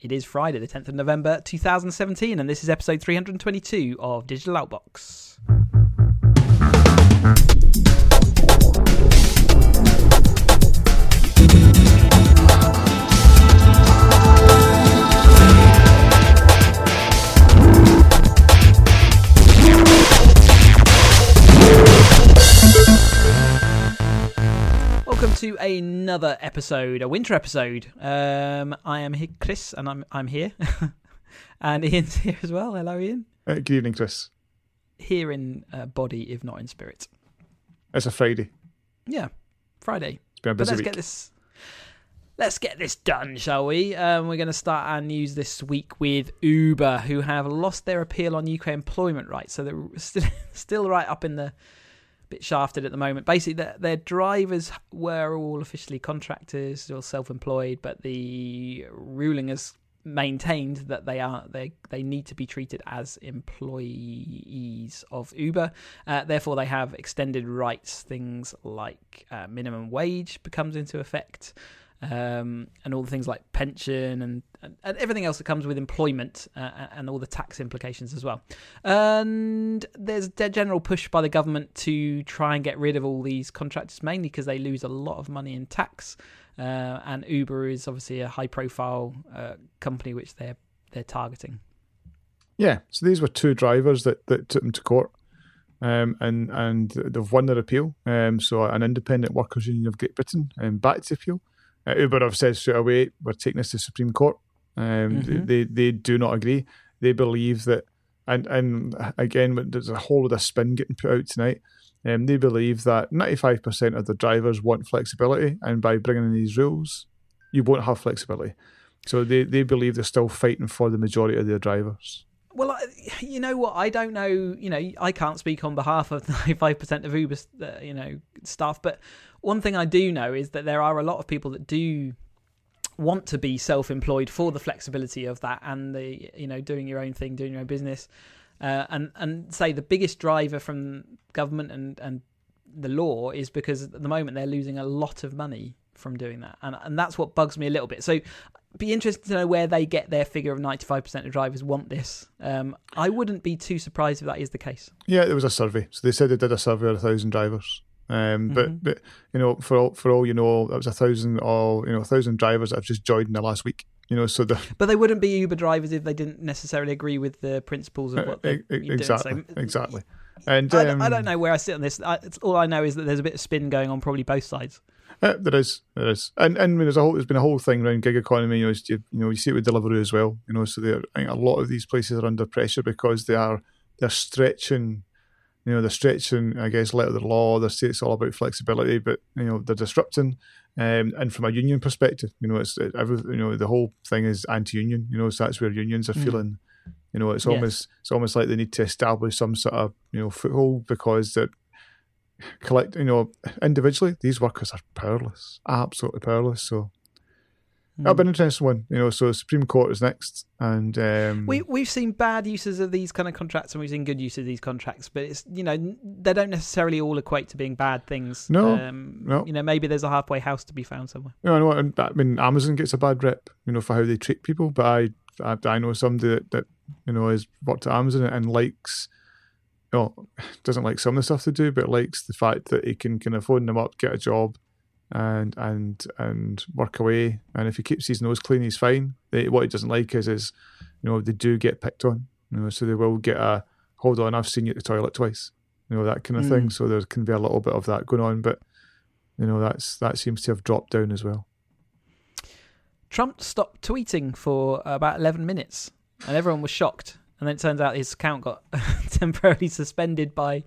It is Friday, the 10th of November 2017, and this is episode 322 of Digital Outbox. Another episode, a winter episode. Um, I am here, Chris, and I'm I'm here, and Ian's here as well. Hello, Ian. Uh, good evening, Chris. Here in uh, body, if not in spirit. It's a Friday. Yeah, Friday. It's been a But let's week. get this. Let's get this done, shall we? Um, we're going to start our news this week with Uber, who have lost their appeal on UK employment rights, so they're still still right up in the bit shafted at the moment. Basically, their, their drivers were all officially contractors or self-employed, but the ruling has maintained that they are they they need to be treated as employees of Uber. Uh, therefore, they have extended rights. Things like uh, minimum wage becomes into effect. Um, and all the things like pension and, and, and everything else that comes with employment uh, and all the tax implications as well. And there's a general push by the government to try and get rid of all these contractors, mainly because they lose a lot of money in tax. Uh, and Uber is obviously a high-profile uh, company which they're they're targeting. Yeah, so these were two drivers that, that took them to court, um, and and they've won their appeal. Um, so an independent workers union of Great Britain um, backed the appeal. Uh, Uber have said straight away we're taking this to Supreme Court. Um, Mhm. they they do not agree. They believe that, and and again, there's a whole lot of spin getting put out tonight. Um, they believe that 95% of the drivers want flexibility, and by bringing in these rules, you won't have flexibility. So they, they believe they're still fighting for the majority of their drivers. Well, I, you know what? I don't know. You know, I can't speak on behalf of ninety-five percent of Uber, uh, you know, staff. But one thing I do know is that there are a lot of people that do want to be self-employed for the flexibility of that and the, you know, doing your own thing, doing your own business. Uh, and and say the biggest driver from government and and the law is because at the moment they're losing a lot of money from doing that, and and that's what bugs me a little bit. So be interested to know where they get their figure of 95% of drivers want this. Um, I wouldn't be too surprised if that is the case. Yeah, there was a survey. So they said they did a survey of a thousand drivers. Um, but, but you know, for all for all you know, that was a thousand all you know, a thousand drivers that have just joined in the last week. You know, so the But they wouldn't be Uber drivers if they didn't necessarily agree with the principles of what e- they, exactly doing. So exactly. And I, don't- I um, don't know where I sit on this. I, it's, all I know is that there's a bit of spin going on, probably both sides. Uh, there is, there is, and and I mean, there's a whole, there's been a whole thing around gig economy. You know, you, you know, you see it with Deliveroo as well. You know, so they're I think a lot of these places are under pressure because they are they're stretching. You know, they're stretching. I guess letter of the law. They say it's all about flexibility, but you know, they're disrupting. Um, and from a union perspective, you know, it's it, every, you know the whole thing is anti-union. You know, so that's where unions are Mm. feeling. You know, it's Yes. almost it's almost like they need to establish some sort of you know foothold because that collect you know individually these workers are powerless absolutely powerless so that'll be an interesting one you know so supreme court is next and um We we've seen bad uses of these kind of contracts, and we've seen good use of these contracts. But it's you know they don't necessarily all equate to being bad things. No, um, no. You know maybe there's a halfway house to be found somewhere. you know, I know and I mean Amazon gets a bad rep you know for how they treat people but I I, I know somebody that, that you know has worked at Amazon and likes you know, doesn't like some of the stuff they do but likes the fact that he can kind of phone them up get a job and and and work away and if he keeps his nose clean he's fine they, what he doesn't like is is you know they do get picked on you know so they will get a hold on I've seen you at the toilet twice you know that kind of thing Mm. so there can be a little bit of that going on but you know that's that seems to have dropped down as well Trump stopped tweeting for about 11 minutes, and everyone was shocked. And then it turns out his account got temporarily suspended by,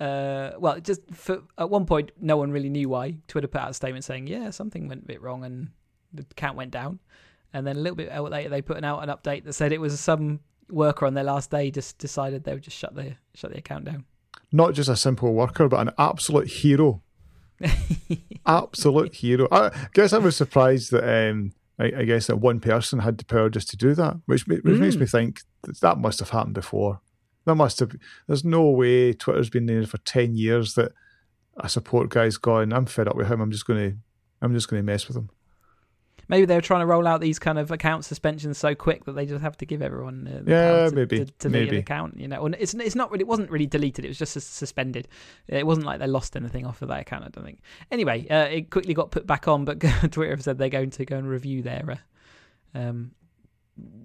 uh, well, just for, at one point, no one really knew why. Twitter put out a statement saying, yeah, something went a bit wrong, and the account went down. And then a little bit later, they put out an update that said it was some worker on their last day just decided they would just shut the shut the account down. not just a simple worker, but an absolute hero. Absolute hero. I guess I was surprised that um, I, I guess that one person had the power just to do that, which which makes Mm. me think that, that must have happened before. That must have. There's no way Twitter's been there for ten years that a support guy's gone. I'm fed up with him. I'm just going to. I'm just going to mess with him. maybe they're trying to roll out these kind of account suspensions so quick that they just have to give everyone uh, the Yeah, to, maybe, to delete maybe. an account. You know, and it's it's not really, it wasn't really deleted. It was just suspended. It wasn't like they lost anything off of that account. I don't think. Anyway, uh, it quickly got put back on, but Twitter have said they're going to go and review their uh, um,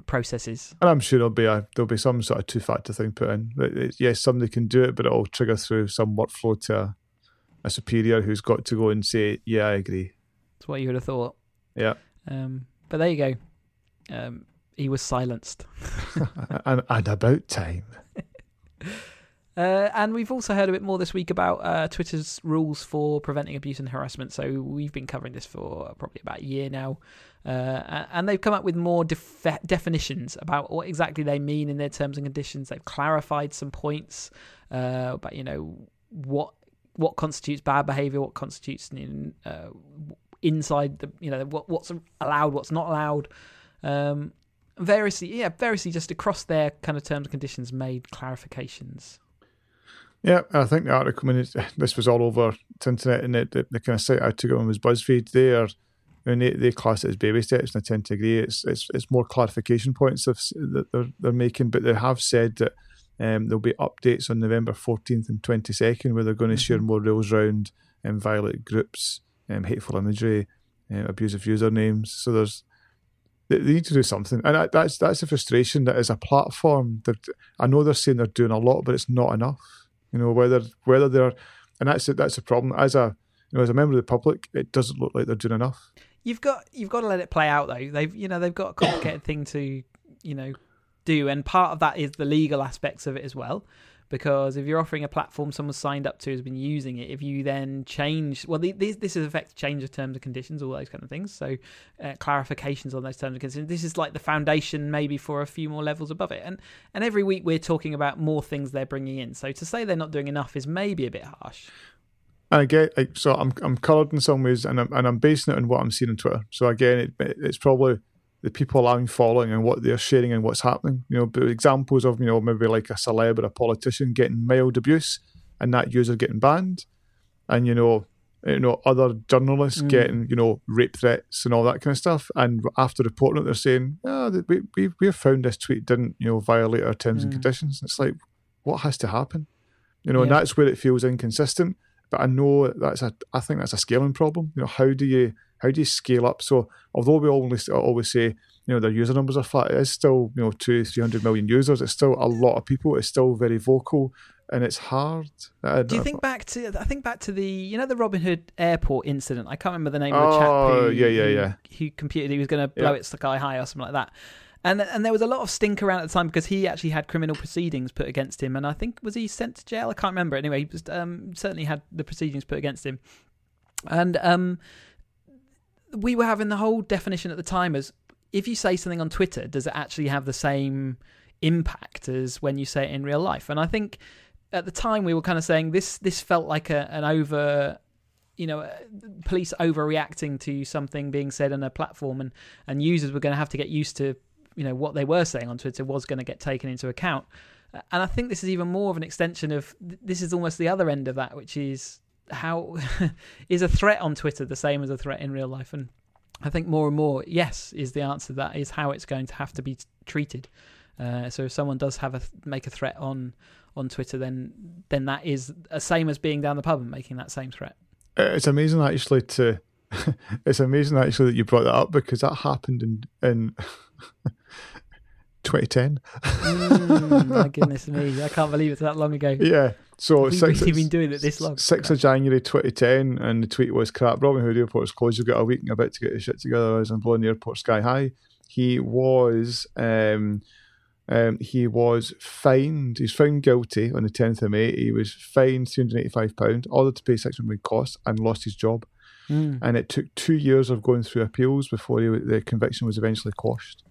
processes. And I'm sure there'll be a there'll be some sort of two factor thing put in. It- Yes, somebody can do it, but it'll trigger through some workflow to a, a superior who's got to go and say, "Yeah, I agree." That's what you would have thought. Yeah, Um, but there you go. Um, he was silenced. and, and about time. Uh, and we've also heard a bit more this week about uh, Twitter's rules for preventing abuse and harassment. So we've been covering this for probably about a year now, uh, and they've come up with more def- definitions about what exactly they mean in their terms and conditions. They've clarified some points uh, about you know what what constitutes bad behaviour, what constitutes uh, inside the you know what what's allowed, what's not allowed. Um, variously, yeah, variously just across their kind of terms and conditions made clarifications. Yeah, I think the article. I mean, this was all over the internet, and it, the, the kind of site I took it on was BuzzFeed. They are, I mean, they, they class it as baby steps, and I tend to agree. It's it's it's more clarification points of, that they're they're making, but they have said that um, there'll be updates on November fourteenth and twenty second, where they're going to share more rules around um, violent groups, um, hateful imagery, um, abusive usernames. So there's they, they need to do something, and that, that's that's the frustration that as a platform, I know they're saying they're doing a lot, but it's not enough. You know whether whether they're, and that's. That's a problem. As a you know, as a member of the public, it doesn't look like they're doing enough. You've got you've got to let it play out though. They've you know they've got a complicated thing to you know do, and part of that is the legal aspects of it as well. Because if you're offering a platform someone's signed up to has been using it, if you then change, well, this is effect change of terms and conditions, all those kind of things. So uh, clarifications on those terms and conditions. This is like the foundation, maybe for a few more levels above it. And and every week we're talking about more things they're bringing in. So to say they're not doing enough is maybe a bit harsh. And again, so I'm I'm coloured in some ways, and I'm and I'm basing it on what I'm seeing on Twitter. So again, it, it's probably the people I'm following and what they're sharing and what's happening. You know, examples of you know maybe like a celeb or a politician getting mild abuse, and that user getting banned, and you know, you know other journalists Mm. getting you know rape threats and all that kind of stuff. And after reporting it, they're saying, "Ah, that we we we have found this tweet didn't you know violate our terms and Mm. conditions." It's like, what has to happen? You know, and that's where it feels inconsistent. But I know that's a, I think that's a scaling problem. You know, how do you how do you scale up? So although we always always say, you know, their user numbers are flat, it is still you know two three hundred million users. It's still a lot of people. It's still very vocal, and it's hard. Do you think back to? I think back to the you know the Robin Hood Airport incident. I can't remember the name of the chap Oh, who yeah, yeah, yeah. who computed he was going to blow Yeah. it sky high or something like that. And and there was a lot of stink around at the time because he actually had criminal proceedings put against him, and I think was he sent to jail? I can't remember. Anyway, he was, um, certainly had the proceedings put against him, and um, we were having the whole definition at the time as if you say something on Twitter, does it actually have the same impact as when you say it in real life? And I think at the time we were kind of saying this this felt like a, an over you know uh, police overreacting to something being said on a platform and and users were going to have to get used to you know what they were saying on Twitter was going to get taken into account and I think this is even more of an extension of this is almost the other end of that which is how is a threat on Twitter the same as a threat in real life and I think more and more yes is the answer that is how it's going to have to be t- treated uh, so if someone does have a make a threat on on Twitter, then then that is the same as being down the pub and making that same threat. It's amazing actually to. it's amazing actually that you brought that up because that happened in in 2010. Mm, my goodness me, I can't believe it's that long ago. Yeah. So We've six, been doing it this long. Sixth of January 2010, and the tweet was crap. Robin Hood Airport's closed. You've got a week and a bit to get your shit together. As I'm blowing the airport sky high. He was um, um, he was fined. He's found guilty on the 10th of May. He was fined 385 pound, ordered to pay 600 costs, and lost his job. Mm, And it took two years of going through appeals before he, the conviction was eventually quashed.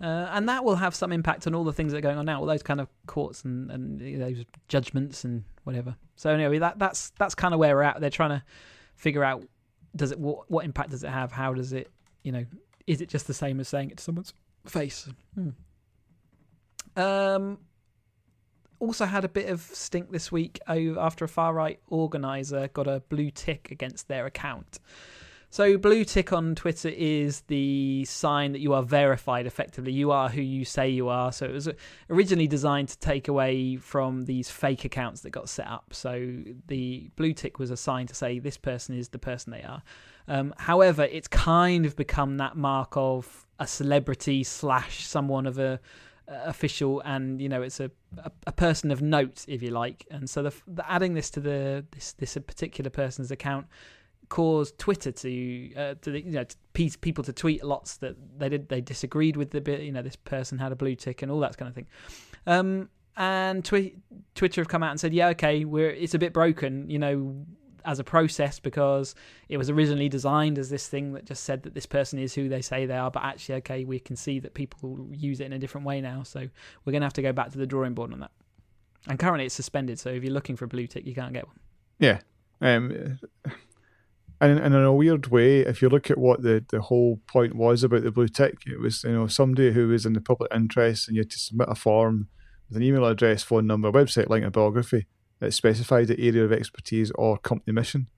Uh, and that will have some impact on all the things that are going on now, all those kind of courts and and those judgments and whatever. So anyway, that that's that's kind of where we're at. They're trying to figure out does it what what impact does it have? How does it you know is it just the same as saying it to someone's face? Hmm. Um. Also had a bit of stink this week after a far right organizer got a blue tick against their account So blue tick on Twitter is the sign that you are verified. Effectively, you are who you say you are. So it was originally designed to take away from these fake accounts that got set up. So the blue tick was a sign to say this person is the person they are. Um, however, it's kind of become that mark of a celebrity slash someone of a official and you know it's a, a, a person of note if you like and so the, the, adding this to the this this particular person's account caused Twitter to uh, to you know to people to tweet lots that they did they disagreed with the bit you know this person had a blue tick and all that kind of thing. Um, and twi- Twitter have come out and said, yeah, okay, we're it's a bit broken, you know, as a process because it was originally designed as this thing that just said that this person is who they say they are, but actually, okay, we can see that people use it in a different way now, so we're going to have to go back to the drawing board on that. And currently, it's suspended, so if you're looking for a blue tick, you can't get one. Yeah. Um, and, and in a weird way, if you look at what the, the whole point was about the blue tick, it was you know somebody who was in the public interest, and you had to submit a form with an email address, phone number, website link, and biography that specified the area of expertise or company mission.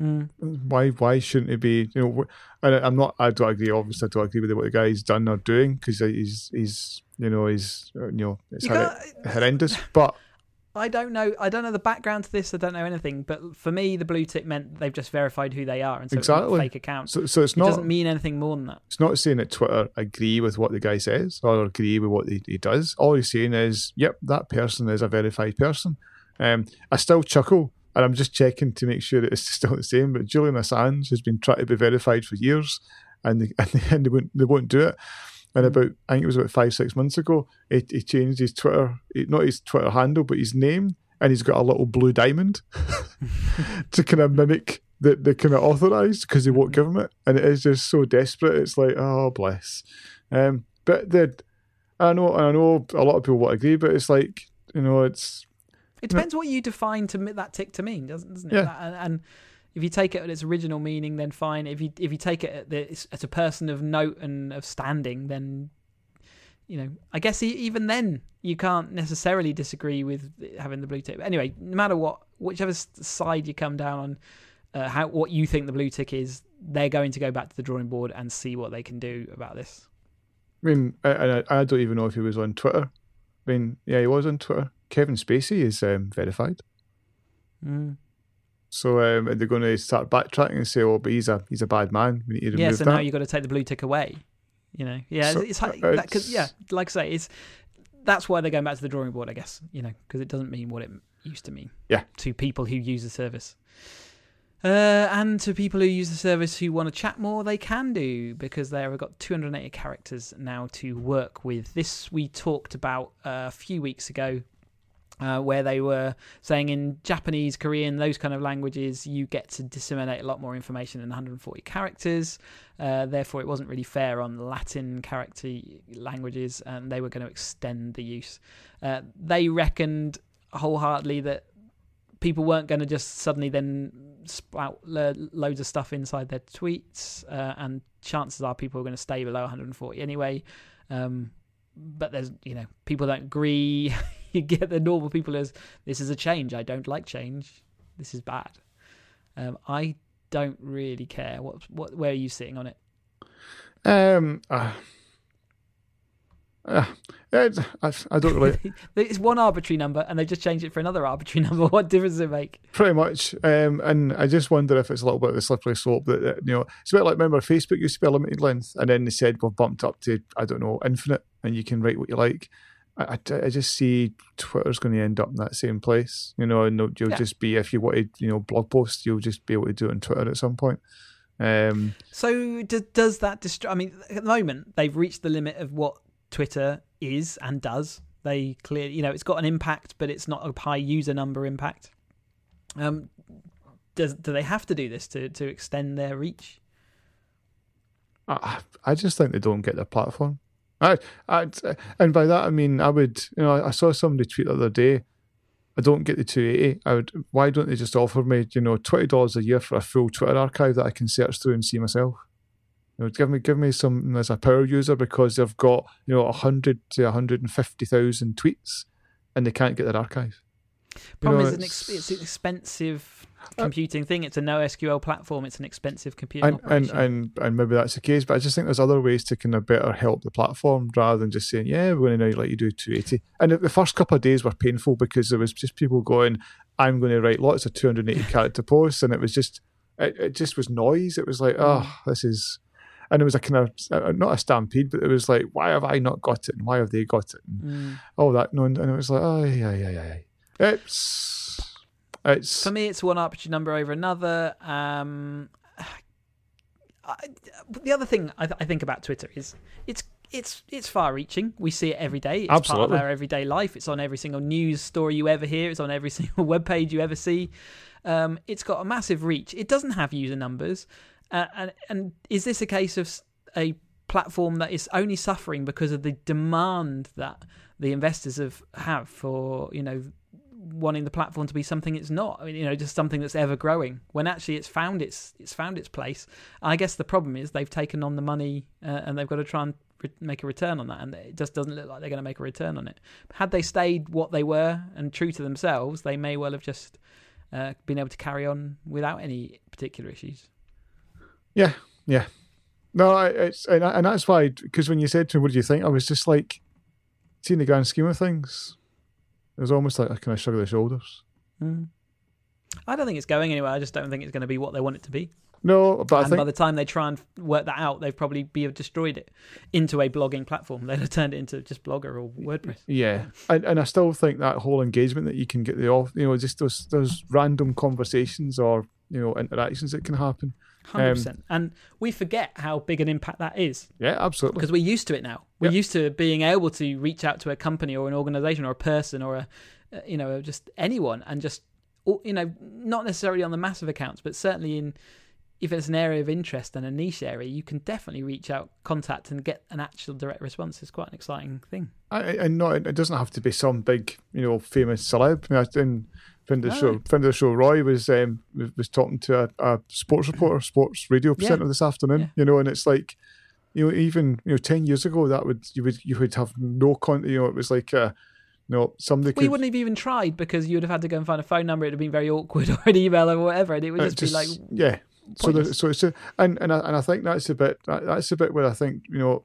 mm. Why why shouldn't it be? You know, and I'm not. I don't agree. Obviously, I don't agree with what the guy's done or doing because he's he's you know he's you know it's you horrendous. But I don't know. I don't know the background to this. I don't know anything. But for me, the blue tick meant they've just verified who they are, and so exactly. fake account. So, so it's it not doesn't mean anything more than that. It's not saying that Twitter agree with what the guy says or agree with what he, he does. All he's saying is, "Yep, that person is a verified person." Um, I still chuckle, and I'm just checking to make sure that it's still the same. But Julian Assange has been trying to be verified for years, and they, and they, and they won't they won't do it. And about I think it was about five six months ago, he, he changed his Twitter, not his Twitter handle, but his name and he's got a little blue diamond to kind of mimic the, the kind of authorized because they won't give him it. And it is just so desperate. It's like, oh, bless. Um, but the, I know, I know a lot of people won't agree, but it's like, you know, it's. It depends what you define to that tick to mean, doesn't, doesn't it? Yeah. And, and if you take it at its original meaning, then fine. If you if you take it as a person of note and of standing, then you know, I guess even then you can't necessarily disagree with having the blue tick. But anyway, no matter what, whichever side you come down on, uh, how what you think the blue tick is, they're going to go back to the drawing board and see what they can do about this. I mean, I, I, I don't even know if he was on Twitter. I mean, yeah, he was on Twitter. Kevin Spacey is um, verified. Mm. So um, they're going to start backtracking and say, "Oh, but he's a he's a bad man. We need to remove yeah, so that." now you've got to take the blue tick away. You know, yeah, so, it's, it's, uh, cause, yeah, like I say, it's that's why they're going back to the drawing board, I guess. You know, because it doesn't mean what it used to mean. Yeah. To people who use the service. Uh, and to people who use the service who want to chat more, they can do because they've got 280 characters now to work with. This we talked about uh, a few weeks ago uh, where they were saying in Japanese, Korean, those kind of languages, you get to disseminate a lot more information in 140 characters. Uh, therefore, it wasn't really fair on Latin character languages, and they were going to extend the use. Uh, they reckoned wholeheartedly that people weren't going to just suddenly then spout loads of stuff inside their tweets, uh, and chances are people are going to stay below 140 anyway. Um, but there's, you know, people don't agree. you get the normal people as this is a change. I don't like change. This is bad. Um, I don't really care. What what where are you sitting on it? Um. Uh, uh, I, I don't really. it's one arbitrary number, and they just changed it for another arbitrary number. What difference does it make? Pretty much, um, and I just wonder if it's a little bit of a slippery slope. That, that, you know, it's a bit like remember Facebook used to be a limited length, and then they said we've bumped up to I don't know infinite, and you can write what you like. I, I, just see Twitter's going to end up in that same place, you know, and you'll yeah. just be if you wanted, you know, blog posts, you'll just be able to do it on Twitter at some point. Um, so do, does that destroy? I mean, at the moment they've reached the limit of what Twitter is and does. They clearly, you know, it's got an impact, but it's not a high user number impact. Um, does do they have to do this to to extend their reach? I, I just think they don't get the platform. I, I, and by that I mean I would, you know, I saw somebody tweet the other day. I don't get the 280. I would. Why don't they just offer me, you know, twenty dollars a year for a full Twitter archive that I can search through and see myself? You know, give me give me some as a power user because they've got you know hundred to hundred and fifty thousand tweets, and they can't get their archive. Problem know, is, an ex- it's an expensive computing thing. It's a NoSQL platform. It's an expensive computing and, and operation. and and maybe that's the case, but I just think there's other ways to kind of better help the platform rather than just saying, "Yeah, we're going to now let you do 280." And the- first couple of days were painful because there was just people going, "I'm going to write lots of 280 character posts," and it was just it, it just was noise. It was like, "Oh, this is," and it was a kind of uh, not a stampede, but it was like, "Why have I not got it? And why have they got it?" And Mm. all that, no, and it was like, "Oh, yeah, yeah, yeah, yeah." It's it's For me, it's one arbitrary number over another. Um, I, the other thing I, th- I think about Twitter is it's it's it's far-reaching. We see it every day. It's part of our everyday life. It's on every single news story you ever hear. It's on every single web page you ever see. Um, it's got a massive reach. It doesn't have user numbers, uh, and and is this a case of a platform that is only suffering because of the demand that the investors have have for you know wanting the platform to be something it's not I mean, you know just something that's ever growing when actually it's found its it's found its place And i guess the problem is they've taken on the money uh, and they've got to try and re- make a return on that and it just doesn't look like they're going to make a return on it had they stayed what they were and true to themselves they may well have just uh, been able to carry on without any particular issues Yeah, yeah. No, I- it's and, and that's why because when you said to me, "What do you think?" I was just like, seeing the grand scheme of things, it was almost like I kind of shrug of the shoulders. mm. i don't think it's going anywhere i just don't think it's going to be what they want it to be No, but I and think by the time they try and work that out, they've probably be have destroyed it into a blogging platform. They'd have turned it into just Blogger or WordPress. yeah, and and I still think that whole engagement that you can get the off, you know, just those those random conversations or you know interactions that can happen. Hundred Um, percent. And we forget how big an impact that is Yeah, absolutely. because we're used to it now. We're Yep. used to being able to reach out to a company or an organization or a person or a, uh, you know, just anyone and just, you know, not necessarily on the massive accounts, but certainly in if it's an area of interest and a niche area, you can definitely reach out, contact, and get an actual direct response. It's quite an exciting thing. And not it doesn't have to be some big, you know, famous celeb. I mean, in friend of the show, friend of the show, Roy was um, was, talking to a, a sports reporter, sports radio presenter this afternoon. Yeah. You know, and it's like, you know, even you know, ten years ago, that would you would you would have no con. You know, it was like, uh, you know, somebody We could wouldn't have even tried because you would have had to go and find a phone number. It'd have been very awkward, or an email, or whatever, and it would uh, just, be like, yeah. So the, pointless. so it's a, and and I, and I think that's a bit that, that's a bit where I think you know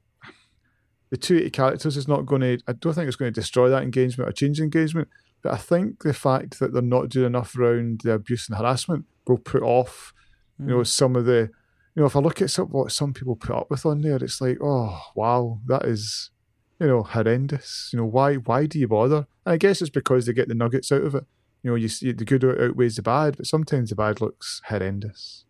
the 280 characters is not going to I don't think it's going to destroy that engagement or change engagement but I think the fact that they're not doing enough around the abuse and harassment will put off you know mm. some of the you know if I look at some, what some people put up with on there it's like oh wow that is you know horrendous. You know why why do you bother? And I guess it's because they get the nuggets out of it. You know you see the good outweighs the bad but sometimes the bad looks horrendous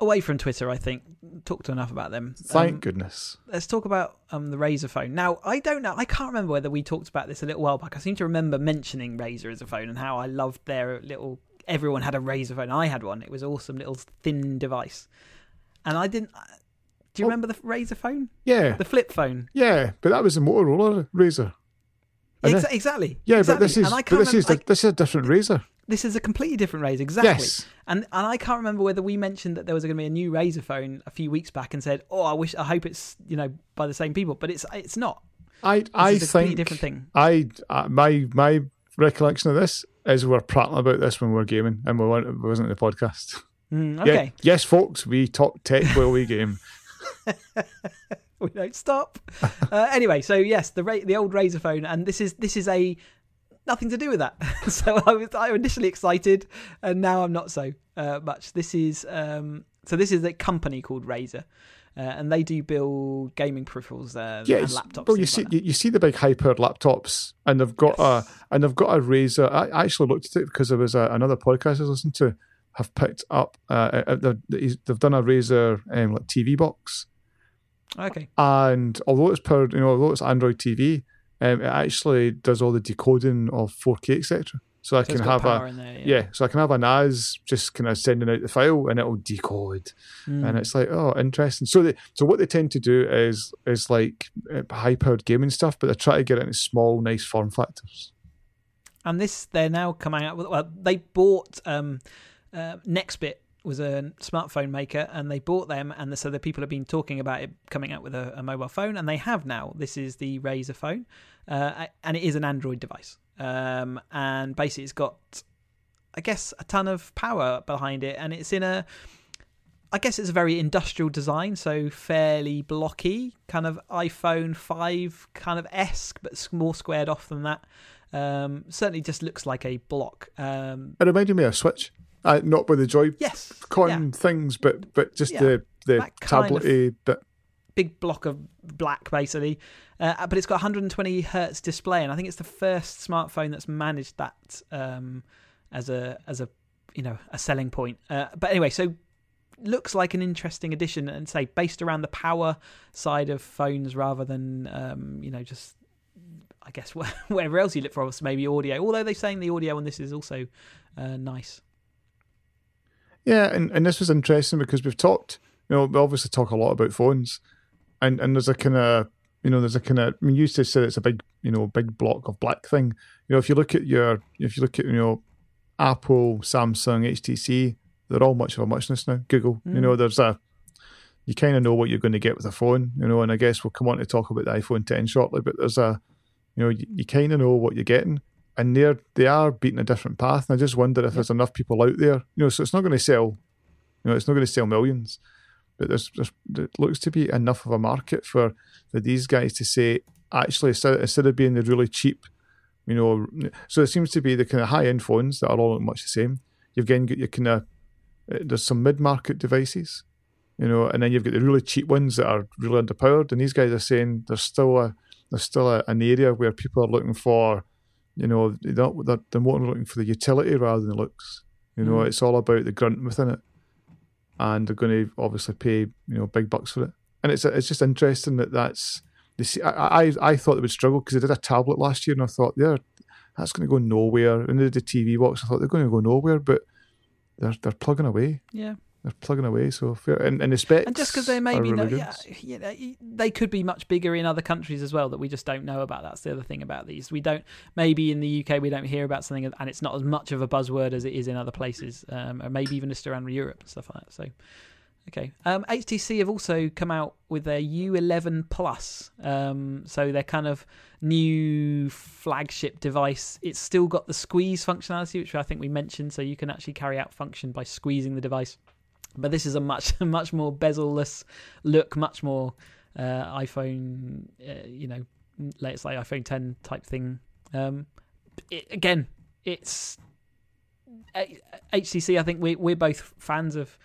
away from Twitter. I think talked to enough about them. Thank Um, goodness. let's talk about um, the Razer phone. Now, I don't know. I can't remember whether we talked about this a little while back. I seem to remember mentioning Razer as a phone and how I loved their little. Everyone had a Razer phone. I had one. It was awesome little thin device, and I didn't. Do you Oh. remember the Razer phone, Yeah, the flip phone? yeah, but that was a Motorola RAZR. And Ex- then- exactly. Yeah, exactly. but this is but this is remember- the, this is a different Razer. This is a completely different Razer. Exactly. Yes, And and I can't remember whether we mentioned that there was going to be a new Razer phone a few weeks back and said, "Oh, I wish, I hope it's you know by the same people," but it's it's not. I This I think different thing. I uh, my my recollection of this is we we're prattling about this when we were gaming and we weren't it wasn't in the podcast. Mm, Yeah, okay, yes, folks, we talk tech while we game. we don't stop. uh, anyway, so yes, the Ra- the old Razer phone, and this is this is a nothing to do with that. so I was I was initially excited, and now I'm not so uh, much. This is um, so this is a company called Razer. Uh, and they do build gaming peripherals uh, Yeah, and laptops. well, you see like you, you see the big high-powered laptops, and they've got Yes. a and they've got a Razer. I I actually looked at it because there was a, another podcast I was listening to. Have picked up. Uh, uh, they've, they've done a Razer um, like TV box, Okay. and although it's powered, you know, although it's Android TV, um, it actually does all the decoding of 4K, etc. So I So can have a in there. yeah. so I can have a NAS just kind of sending out the file, and it'll decode, Mm. and it's like oh, interesting. So they, so what they tend to do is is like high powered gaming stuff, but they try to get it into small, nice form factors. and this they're now coming out with. Well, they bought um, uh, Nextbit, was a smartphone maker, and they bought them, and so the people have been talking about it coming out with a, a mobile phone, and they have now. This is the Razer phone, uh, and it is an Android device, um, and basically it's got, I guess, a ton of power behind it, and it's in a. I guess it's a very industrial design, so fairly blocky, kind of iPhone 5 kind of esque, but more squared off than that. Um, certainly just looks like a block. Um, it reminded me of Switch. Uh, not with the Joy yes, Con yeah. things, but but just Yeah, the the tablety bit. big block of black basically. Uh, but it's got 120 hertz display and i think it's the first smartphone that's managed that um, as a as a you know a selling point. Uh, but anyway so looks like an interesting addition and say based around the power side of phones rather than um, you know just i guess whatever else you look for maybe audio. Although they're saying the audio on this is also uh, nice Yeah, and, and this was interesting because we've talked, you know, we obviously talk a lot about phones, and and there's a kind of, you know, there's a kind of. I mean, you used to say it's a big, you know, big block of black thing. You know, if you look at your, if you look at, you know, Apple, Samsung, HTC, they're all much of a muchness now. Google, you mm. know, there's a, you kind of know what you're going to get with a phone, you know, and I guess we'll come on to talk about the iPhone 10 shortly, but there's a, you know, you, you kind of know what you're getting. And they're they are beating a different path, and I just wonder if there's enough people out there, you know. So it's not going to sell you know, it's not going to sell millions, but there's, there's there looks to be enough of a market for for these guys to say actually instead, instead of being the really cheap, you know, so it seems to be the kind of high end phones that are all much the same. You've again got your kind of uh, there's some mid market devices, you know, and then you've got the really cheap ones that are really underpowered. And these guys are saying there's still a there's still a, an area where people are looking for, you know, they're, they're, they're more looking for the utility rather than the looks. You know, Mm. it's all about the grunt within it and they're going to obviously pay you know big bucks for it. And it's it's just interesting that that's they see. I I, I thought they would struggle because they did a tablet last year, and I thought they're that's going to go nowhere. And they did the TV box, I thought they're going to go nowhere, but they're they're plugging away. yeah They're plugging away. So fair. And, and the specs and just because they maybe really no, yeah, you know, they could be much bigger in other countries as well that we just don't know about. That's the other thing about these. We don't maybe in the UK we don't hear about something and it's not as much of a buzzword as it is in other places, um, or maybe even just around Europe and stuff like that. So. Okay. Um, HTC have also come out with their U11 Plus. Um, so their kind of new flagship device. It's still got the squeeze functionality, which I think we mentioned. So you can actually carry out function by squeezing the device. But this is a much much more bezel-less look, much more uh, iPhone, uh, you know, let's say iPhone 10 type thing. Um, it, again, it's HTC. I think we we're both fans of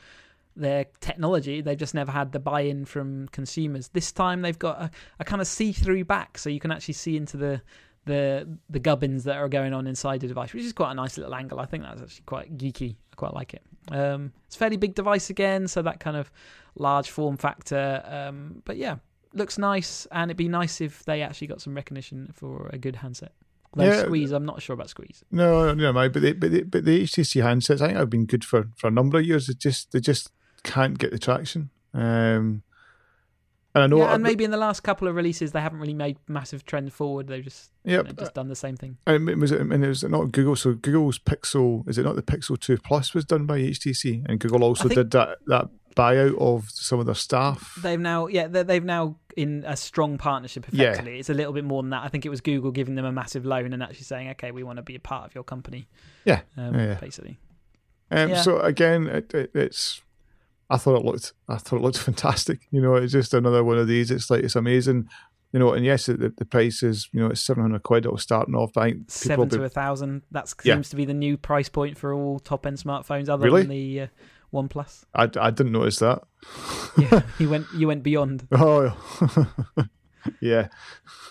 their technology. They've just never had the buy-in from consumers. This time they've got a, a kind of see-through back, so you can actually see into the the the gubbins that are going on inside the device, which is quite a nice little angle. I think that's actually quite geeky. I quite like it. Um, it's a fairly big device again, so that kind of large form factor. Um, but yeah, looks nice, and it'd be nice if they actually got some recognition for a good handset. Though Yeah. squeeze, I'm not sure about squeeze. No, no. But they, but they, but the HTC handsets, I think, have been good for, for a number of years. They just they just can't get the traction. Um, and I know, yeah, and maybe in the last couple of releases they haven't really made massive trend forward. They've just you know, just done the same thing. And it was it, and it was not Google. So Google's Pixel is it not the Pixel Two Plus was done by HTC, and Google also did that that buyout of some of their staff. They've now, yeah, they- they've now in a strong partnership. Yeah. Effectively, it's a little bit more than that. I think it was Google giving them a massive loan and actually saying, "Okay, we want to be a part of your company." Yeah, um, yeah, yeah. basically. Um, Yeah. So again, it, it, it's. I thought it looked. I thought it looked fantastic. You know, it's just another one of these. It's like it's amazing. You know, and yes, the, the price is you know it's seven hundred quid. It was starting off. I think Seven to a thousand. That Yeah. seems to be the new price point for all top end smartphones, other Really? than the uh, OnePlus. I, I didn't notice that. Yeah, you went you went beyond. Oh, yeah.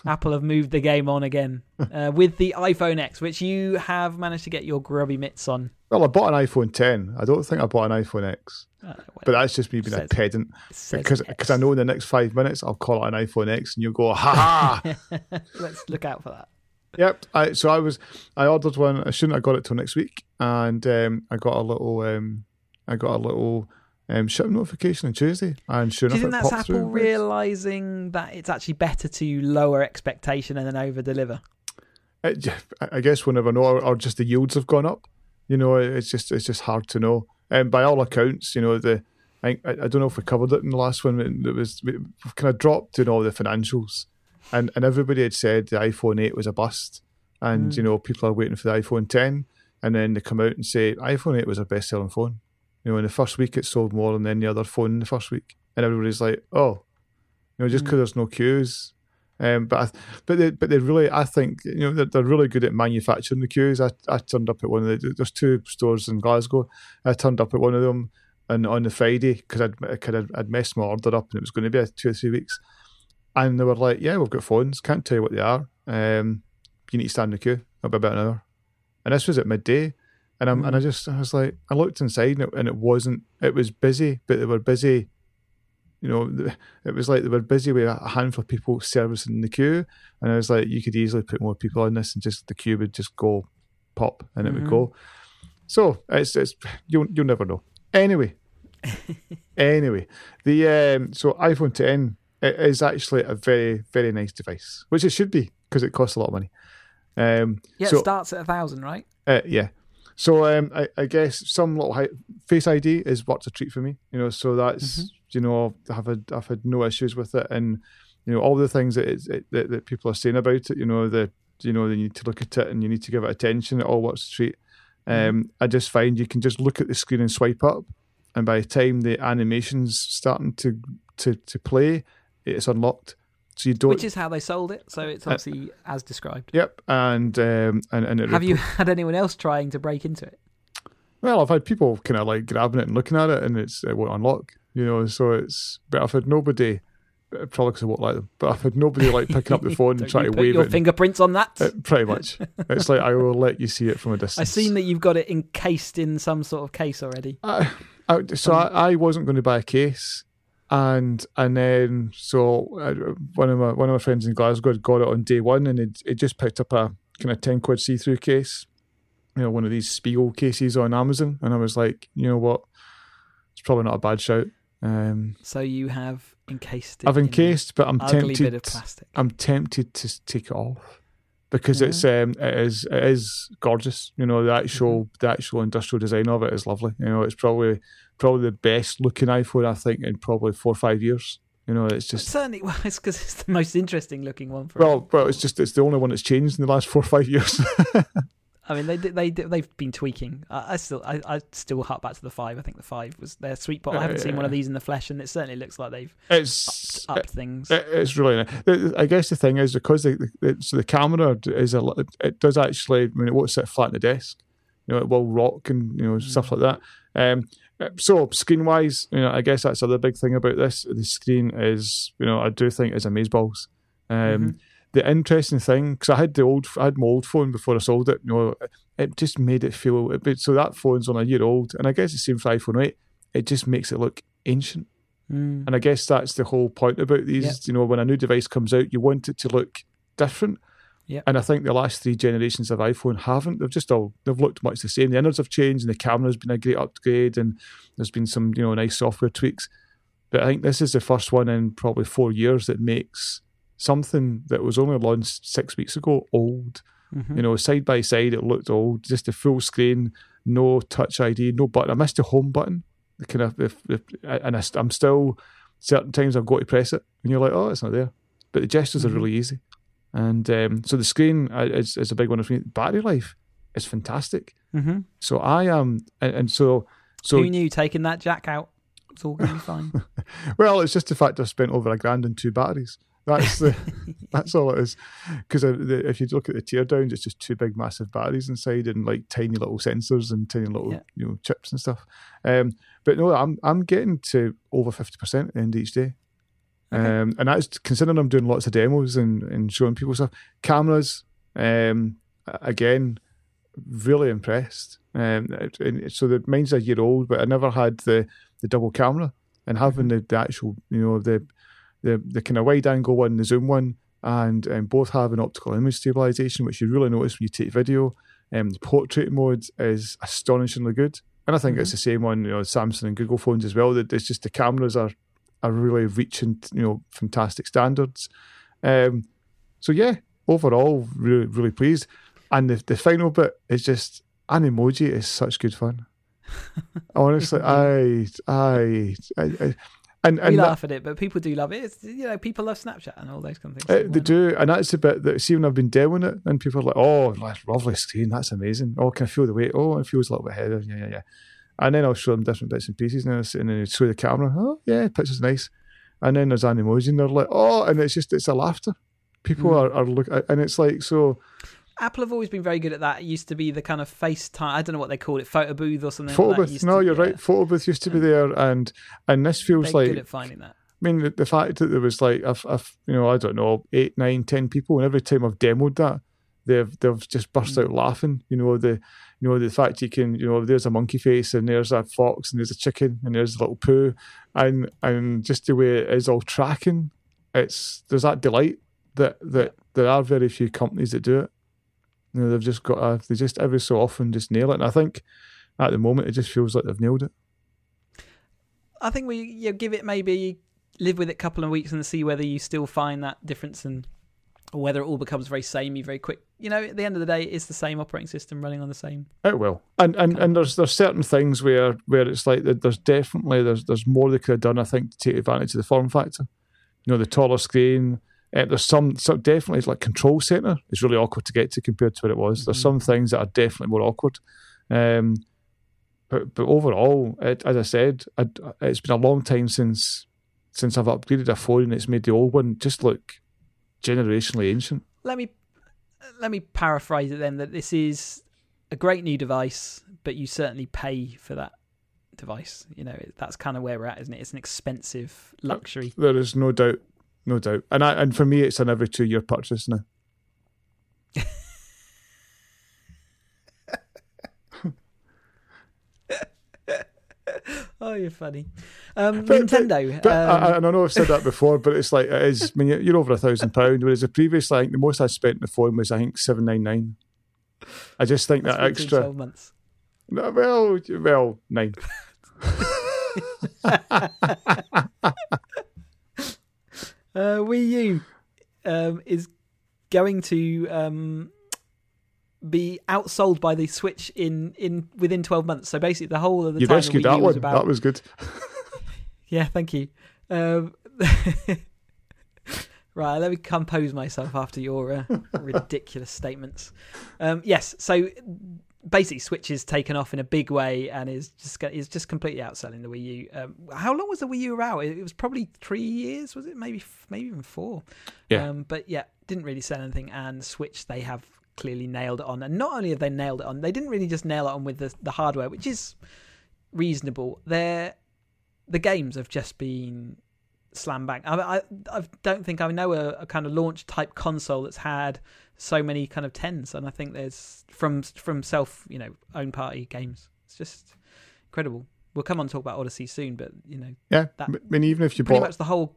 Apple have moved the game on again uh, with the iPhone X, which you have managed to get your grubby mitts on. Well, I bought an iPhone 10. I don't think I bought an iPhone X, Uh, but that's just me being a pedant because because I know in the next five minutes I'll call it an iPhone X, and you'll go, ha ha. Let's look out for that. Yep. I, so I was I ordered one. I shouldn't have got it till next week, and um, I got a little um, I got a little um, ship notification on Tuesday, and sure Do you enough, think that's Apple realizing that it's actually better to lower expectation and then over deliver? It, I guess we'll never know, or, or just the yields have gone up. You know, it's just it's just hard to know. And by all accounts, you know the. I, I don't know if we covered it in the last one. It was we kind of dropped in all the financials, and and everybody had said the iPhone eight was a bust, and Mm. you know people are waiting for the iPhone ten, and then they come out and say iPhone eight was a best selling phone. You know, in the first week it sold more than any other phone in the first week, and everybody's like, oh, you know, just Mm. because there's no queues. Um, but I, but they but they really I think you know they're, they're really good at manufacturing the queues. I, I turned up at one of the there's two stores in Glasgow. I turned up at one of them and on the Friday because I'd of I'd messed my order up and it was going to be a two or three weeks, and they were like, yeah, we've got phones. Can't tell you what they are. Um, you need to stand in the queue. It'll be about an hour, and this was at midday. And I'm, and I just I was like I looked inside and it, and it wasn't it was busy but they were busy you know, it was like they were busy with a handful of people servicing the queue, and I was like, you could easily put more people on this, and just the queue would just go pop, and it would Mhm. go. So it's it's you'll you'll never know. Anyway, anyway, the um, so iPhone 10 it is actually a very very nice device, which it should be because it costs a lot of money. Um, Yeah, so, it starts at a thousand, right? uh, yeah. So um, I, I guess some little hi- Face ID is what's a treat for me. You know, so that's Mhm. you know I've had I've had no issues with it, and you know all the things that it's, it, that, that people are saying about it. You know the you know you need to look at it and you need to give it attention. It all works a treat. Um, I just find you can just look at the screen and swipe up, and by the time the animations starting to to to play, it's unlocked. So you don't. Which is how they sold it. So it's obviously as described. Yep, and um, and and it Have you had anyone else trying to break into it? Well, I've had people kind of like grabbing it and looking at it, and it's it won't unlock. You know, so it's. But I've had nobody. uh, Probably because I won't like them. But I've had nobody like picking up the phone and trying to wave your it. fingerprints on that. Uh, pretty much. It's like I will let you see it from a distance. I've seen that you've got it encased in some sort of case already. I, I, so I, I wasn't going to buy a case, and and then so uh, one of my one of my friends in Glasgow had got it on day one, and it it just picked up a kind of ten quid see through case, you know, one of these Spigen cases on Amazon, and I was like, you know what, it's probably not a bad shout. Um, So you have encased it. I've encased, but I'm ugly bit of tempted. plastic. I'm tempted to take it off because Yeah. it's um it is it is gorgeous. You know the actual the actual industrial design of it is lovely. You know it's probably probably the best looking iPhone I think in probably four or five years. You know it's just Certainly, well, it's because it's the most interesting looking one for. well well it's just it's the only one that's changed in the last four or five years. I mean, they they they've been tweaking. I, I still I, I still hark back to the five. I think the five was their sweet spot. I haven't seen one of these in the flesh, and it certainly looks like they've it's upped things. It, it's really nice. I guess the thing is because the, the so the camera is a it does actually. I mean, it won't sit flat on the desk. You know, it will rock and you know stuff like that. Um, so screen wise, you know, I guess that's the other big thing about this. The screen is, you know, I do think is amazeballs. Um, Mhm. The interesting thing, because I had the old, I had my old phone before I sold it. You know, it just made it feel. a bit- So that phone's on a year old, and I guess the same for iPhone eight. It just makes it look ancient. Mm. And I guess that's the whole point about these. Yep. You know, when a new device comes out, you want it to look different. Yep. And I think the last three generations of iPhone haven't. They've just all they've looked much the same. The innards have changed, and the camera's been a great upgrade, and there's been some you know nice software tweaks. But I think this is the first one in probably four years that makes something that was only launched six weeks ago old. Mhm. You know, side by side, it looked old. Just a full screen, no touch ID, no button. I missed the home button. The kind of, the, the, and I, I'm still certain times I've got to press it, and you're like, oh, it's not there. But the gestures Mhm. are really easy, and um, so the screen uh, is, is a big one for me. Battery life is fantastic. Mhm. So I am, and, and so so Who knew taking that jack out? It's all going to be fine. well, it's just the fact I've spent over a grand on two batteries. That's the that's all it is. Because if you look at the tear downs, it's just two big, massive batteries inside, and like tiny little sensors and tiny little Yeah. you know chips and stuff. Um, but no, I'm I'm getting to over fifty percent at the end of each day. Okay. Um, and that's considering I'm doing lots of demos and, and showing people stuff. Cameras, um, again, really impressed. Um, and so the mine's a year old, but I never had the, the double camera and having the, the actual, you know, the the the kind of wide angle one, the zoom one, and um, both have an optical image stabilization, which you really notice when you take video. Um, the portrait mode is astonishingly good, and I think it's the same on you know Samsung and Google phones as well. That it's just the cameras are are really reaching you know fantastic standards. Um, so yeah, overall, really really pleased. And the the final bit is just Animoji is such good fun. Honestly, I, I, I, I and, and we that- laugh at it, but people do love it. It's, you know, people love Snapchat and all those kind of things. Uh, so they not? do, and that's the bit that see when I've been demoing it, and people are like, "Oh, that's lovely screen, that's amazing. Oh, can I feel the weight? Oh, it feels a little bit heavier. Yeah, yeah, yeah." And then I'll show them different bits and pieces, and then they show the camera. Oh, yeah, picture's nice. And then there's Animoji, and they're like, "Oh," and it's just it's a laughter. People Mm. are are look, and it's like so Apple have always been very good at that. It used to be the kind of FaceTime. I don't know what they call it, photo booth or something. photo booth. used No, to- you're yeah, right. Photo booth used to be there, and and this feels They're like good at finding that. I mean, the, the fact that there was like, if, if you know, I don't know, eight, nine, ten people, and every time I've demoed that, they've they've just burst out laughing. You know, the you know the fact you can, you know, there's a monkey face, and there's a fox, and there's a chicken, and there's a little poo, and and just the way it is all tracking, it's there's that delight that that there are very few companies that do it. You know, they've just got a, they just every so often just nail it, and I think at the moment it just feels like they've nailed it. I think we you know, give it maybe live with it a couple of weeks and see whether you still find that difference and or whether it all becomes very samey very quick. You know, at the end of the day, it's the same operating system running on the same. It will, and and, and there's there's certain things where where it's like there's definitely there's there's more they could have done. I think to take advantage of the form factor. You know, the taller screen. Uh, there's some, some definitely it's like control center is really awkward to get to compared to what it was. There's some things that are definitely more awkward. Um, but but overall, it, as I said, I, it's been a long time since since I've upgraded a phone and it's made the old one just look generationally ancient. Let me let me paraphrase it then that this is a great new device, but you certainly pay for that device. You know, that's kind of where we're at, isn't it? It's an expensive luxury. There is no doubt, no doubt, and I, and for me, it's an every two year purchase now. Oh, you're funny. Um, But- Nintendo. But um, I, and I know I've said that before, but it's like it is. I mean, you're, over a thousand pound, whereas the previous, I think the most I spent on the phone was I think seven nine nine. I just think that's that extra. 12 months. No, well, well, nine. Uh, Wii U um, is going to um, be outsold by the Switch in, in within 12 months. So basically, the whole of the You time rescued that was one. about That was good. Yeah, thank you. Um, right, let me compose myself after your uh, ridiculous statements. Um, yes, so basically, Switch is taken off in a big way and is just is just completely outselling the Wii U. Um, how long was the Wii U out? It, it was probably three years, was it? Maybe maybe even four. Yeah. Um, but yeah, didn't really sell anything. And Switch, they have clearly nailed it on. And not only have they nailed it on, they didn't really just nail it on with the the hardware, which is reasonable. They're the games have just been slam bang. I, I, I don't think I know a, a kind of launch type console that's had so many kind of tens, and I think there's from from self you know own party games. It's just incredible. We'll come on to talk about Odyssey soon, but you know Yeah, That- I mean, even if you pretty bought, much the whole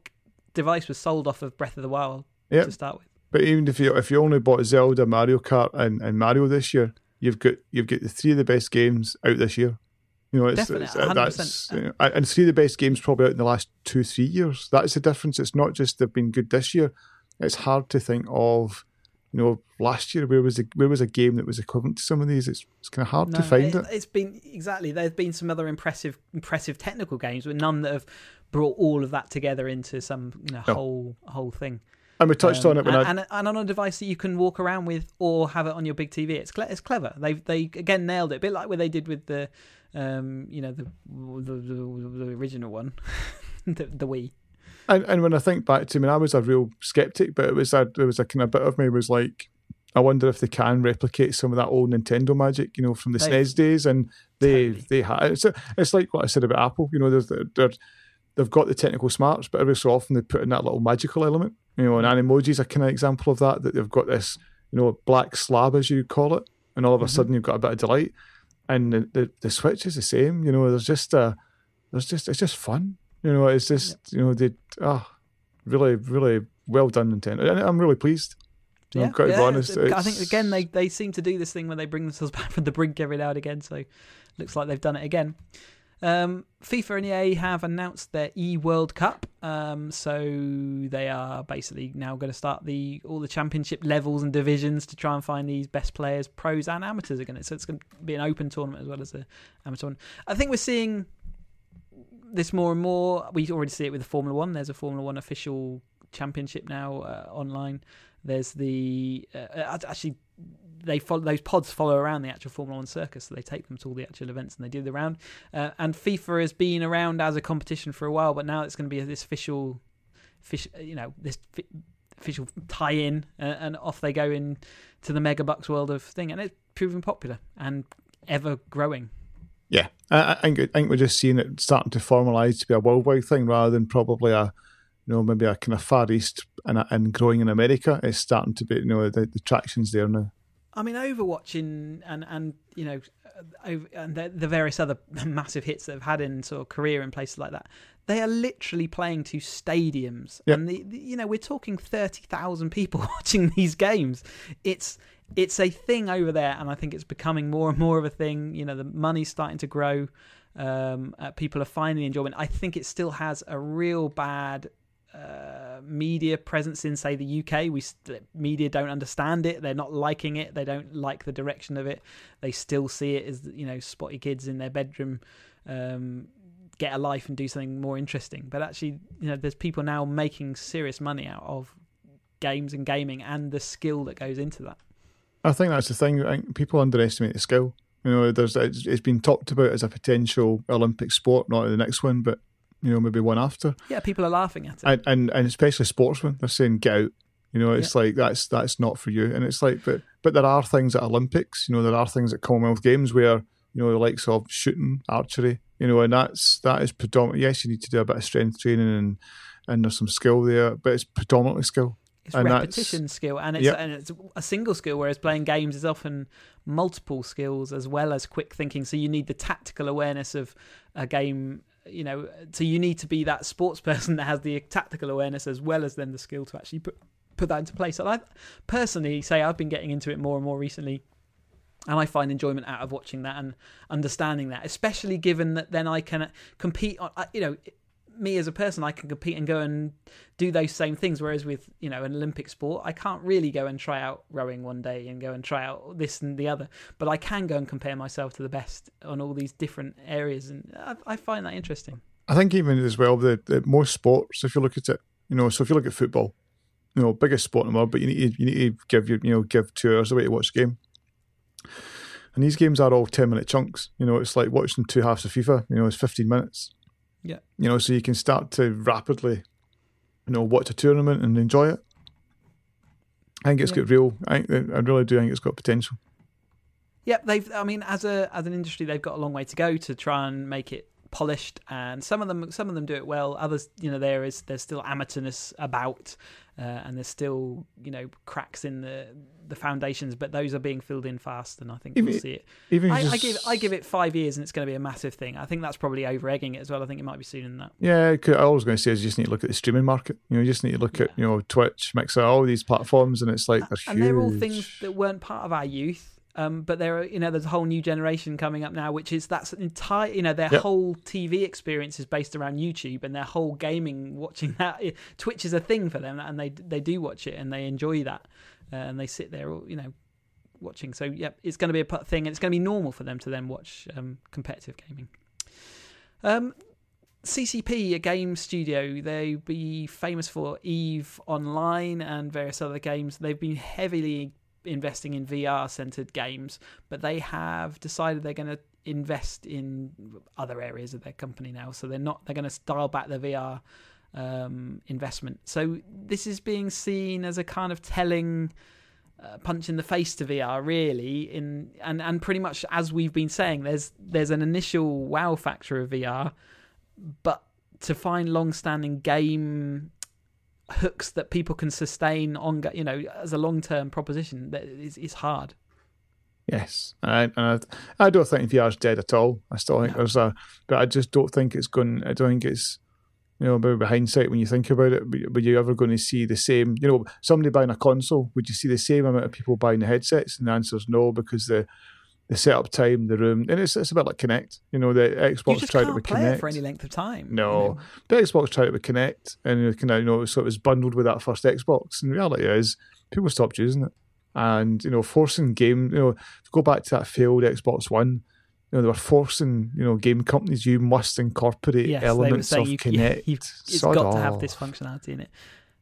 device was sold off of Breath of the Wild yeah, to start with. But even if you if you only bought Zelda, Mario Kart, and, and Mario this year, you've got you've got the three of the best games out this year. You know, it's, Definitely, it's, uh, 100%. that's you know, and three of the best games probably out in the last two three years. That's the difference. It's not just they've been good this year. It's hard to think of. You know, last year where was a where was a game that was equivalent to some of these? It's it's kind of hard to find it. It's been exactly. There's been some other impressive, impressive technical games, but none that have brought all of that together into some you know, No. whole whole thing. And we touched Um, on it when and, I and, and on a device that you can walk around with or have it on your big TV. It's cle- it's clever. They they again nailed it, a bit like what they did with the, um, you know, the the, the, the original one, the, the Wii. And, and when I think back to, I mean, I was a real skeptic, but it was a there was a kind of bit of me was like, I wonder if they can replicate some of that old Nintendo magic, you know, from the They- SNES days, and they Totally. they had it's it's like what I said about Apple, you know, there's they're, they've got the technical smarts, but every so often they put in that little magical element, you know, and Animoji's a kind of example of that, that they've got this, you know, black slab as you call it, and all of a Mhm. sudden you've got a bit of delight, and the, the the Switch is the same, you know, there's just a there's just it's just fun, you know, it's just you know they ah really really well done Nintendo, and I'm really pleased. You know, Yeah, got yeah, honest. I think again they, they seem to do this thing when they bring themselves back from the brink every now and again. So looks like they've done it again. Um, FIFA and EA have announced their E World Cup. Um, so they are basically now going to start the all the championship levels and divisions to try and find these best players, pros and amateurs to. So it's going to be an open tournament as well as a amateur tournament. I think we're seeing this more and more. We already see it with the Formula One. There's a Formula One official championship now uh, online. There's the uh, actually they follow those pods follow around the actual Formula One circus, so they take them to all the actual events and they do the round. Uh, and FIFA has been around as a competition for a while, but now it's going to be this official, fish, you know, this official tie-in, uh, and off they go in to the mega bucks world of thing, and it's proving popular and ever growing. Yeah, I, I think I think we're just seeing it starting to formalise to be a worldwide thing rather than probably a you know, maybe a kind of far east and, and growing in America. It's starting to be, you know, the, the traction's there now. I mean, Overwatch and and you know, uh, and the, the, various other massive hits that have had in sort of Korea in places like that, they are literally playing to stadiums, yep. and the, the, you know we're talking thirty thousand people watching these games. It's it's a thing over there, and I think it's becoming more and more of a thing. You know, the money's starting to grow. Um, uh, people are finding enjoyment. I think it still has a real bad uh, media presence in, say, the UK. We media don't understand it. They're not liking it. They don't like the direction of it. They still see it as you know spotty kids in their bedroom. Um, get a life and do something more interesting. But actually, you know, there's people now making serious money out of games and gaming and the skill that goes into that. I think that's the thing. People underestimate the skill. You know, there's it's been talked about as a potential Olympic sport, not the next one, but you know, maybe one after. Yeah, people are laughing at it, and and, and especially sportsmen, they're saying get out. You know, it's yeah. like that's that's not for you, and it's like, but but there are things at Olympics. You know, there are things at Commonwealth Games where you know the likes of shooting, archery. You know, and that's that is predominant. Yes, you need to do a bit of strength training and and there's some skill there, but it's predominantly skill. It's and repetition skill, and it's yep. and it's a single skill. Whereas playing games is often multiple skills as well as quick thinking. So you need the tactical awareness of a game you know, so you need to be that sports person that has the tactical awareness as well as then the skill to actually put put that into place. And I personally say I've been getting into it more and more recently, and I find enjoyment out of watching that and understanding that, especially given that then I can compete on, you know, me as a person, I can compete and go and do those same things. Whereas with you know an Olympic sport, I can't really go and try out rowing one day and go and try out this and the other. But I can go and compare myself to the best on all these different areas, and I, I find that interesting. I think even as well, the most sports, if you look at it, you know, so if you look at football, you know, biggest sport in the world, but you need to, you need to give you you know give two hours away to watch the game. And these games are all ten minute chunks. You know, it's like watching two halves of FIFA. You know, it's fifteen minutes. Yeah. You know, so you can start to rapidly, you know, watch a tournament and enjoy it. I think it's yeah. got real. I, think, I really do think it's got potential. Yeah, they've. I mean, as a as an industry, they've got a long way to go to try and make it polished. And some of them, some of them do it well. Others, you know, there is there's still amateurness about, uh, and there's still you know cracks in the the foundations. But those are being filled in fast, and I think even, we'll see it. Even I, just... I, give I give it five years, and it's going to be a massive thing. I think that's probably over egging it as well. I think it might be sooner than that. Yeah, I was going to say is you just need to look at the streaming market. You know, you just need to look yeah. at you know Twitch, Mixer, all these platforms, and it's like they're and huge. they're all things that weren't part of our youth um, but there are, you know, there's a whole new generation coming up now, which is that's entire, you know, their yep. whole TV experience is based around YouTube, and their whole gaming watching that. Twitch is a thing for them, and they they do watch it and they enjoy that, uh, and they sit there, all, you know, watching. So yeah, it's going to be a thing, and it's going to be normal for them to then watch um, competitive gaming. Um, CCP, a game studio, they be famous for Eve Online and various other games. They've been heavily investing in VR centered games, but they have decided they're going to invest in other areas of their company now. So they're not they're going to dial back the VR um, investment. So this is being seen as a kind of telling. Uh, punch in the face to VR, really, in and and pretty much as we've been saying, there's there's an initial wow factor of VR, but to find long-standing game hooks that people can sustain on you know as a long term proposition that is, is hard. Yes. And I, and I, I don't think VR is dead at all. I still think no. there's a but I just don't think it's going I don't think it's you know maybe hindsight when you think about it but, but you're ever going to see the same you know somebody buying a console would you see the same amount of people buying the headsets? And the answer is no because the the setup time, the room, and it's it's a bit like Kinect. You know, the Xbox tried it with play Kinect. it for any length of time. No, you know. the Xbox tried it with Kinect, and kind of, you know, so it was bundled with that first Xbox. And the reality is, people stopped using it, and you know, forcing game, you know, if you go back to that failed Xbox One, you know, they were forcing, you know, game companies, you must incorporate Yes, elements of you, Kinect. you, it's Sod got to have this functionality in it.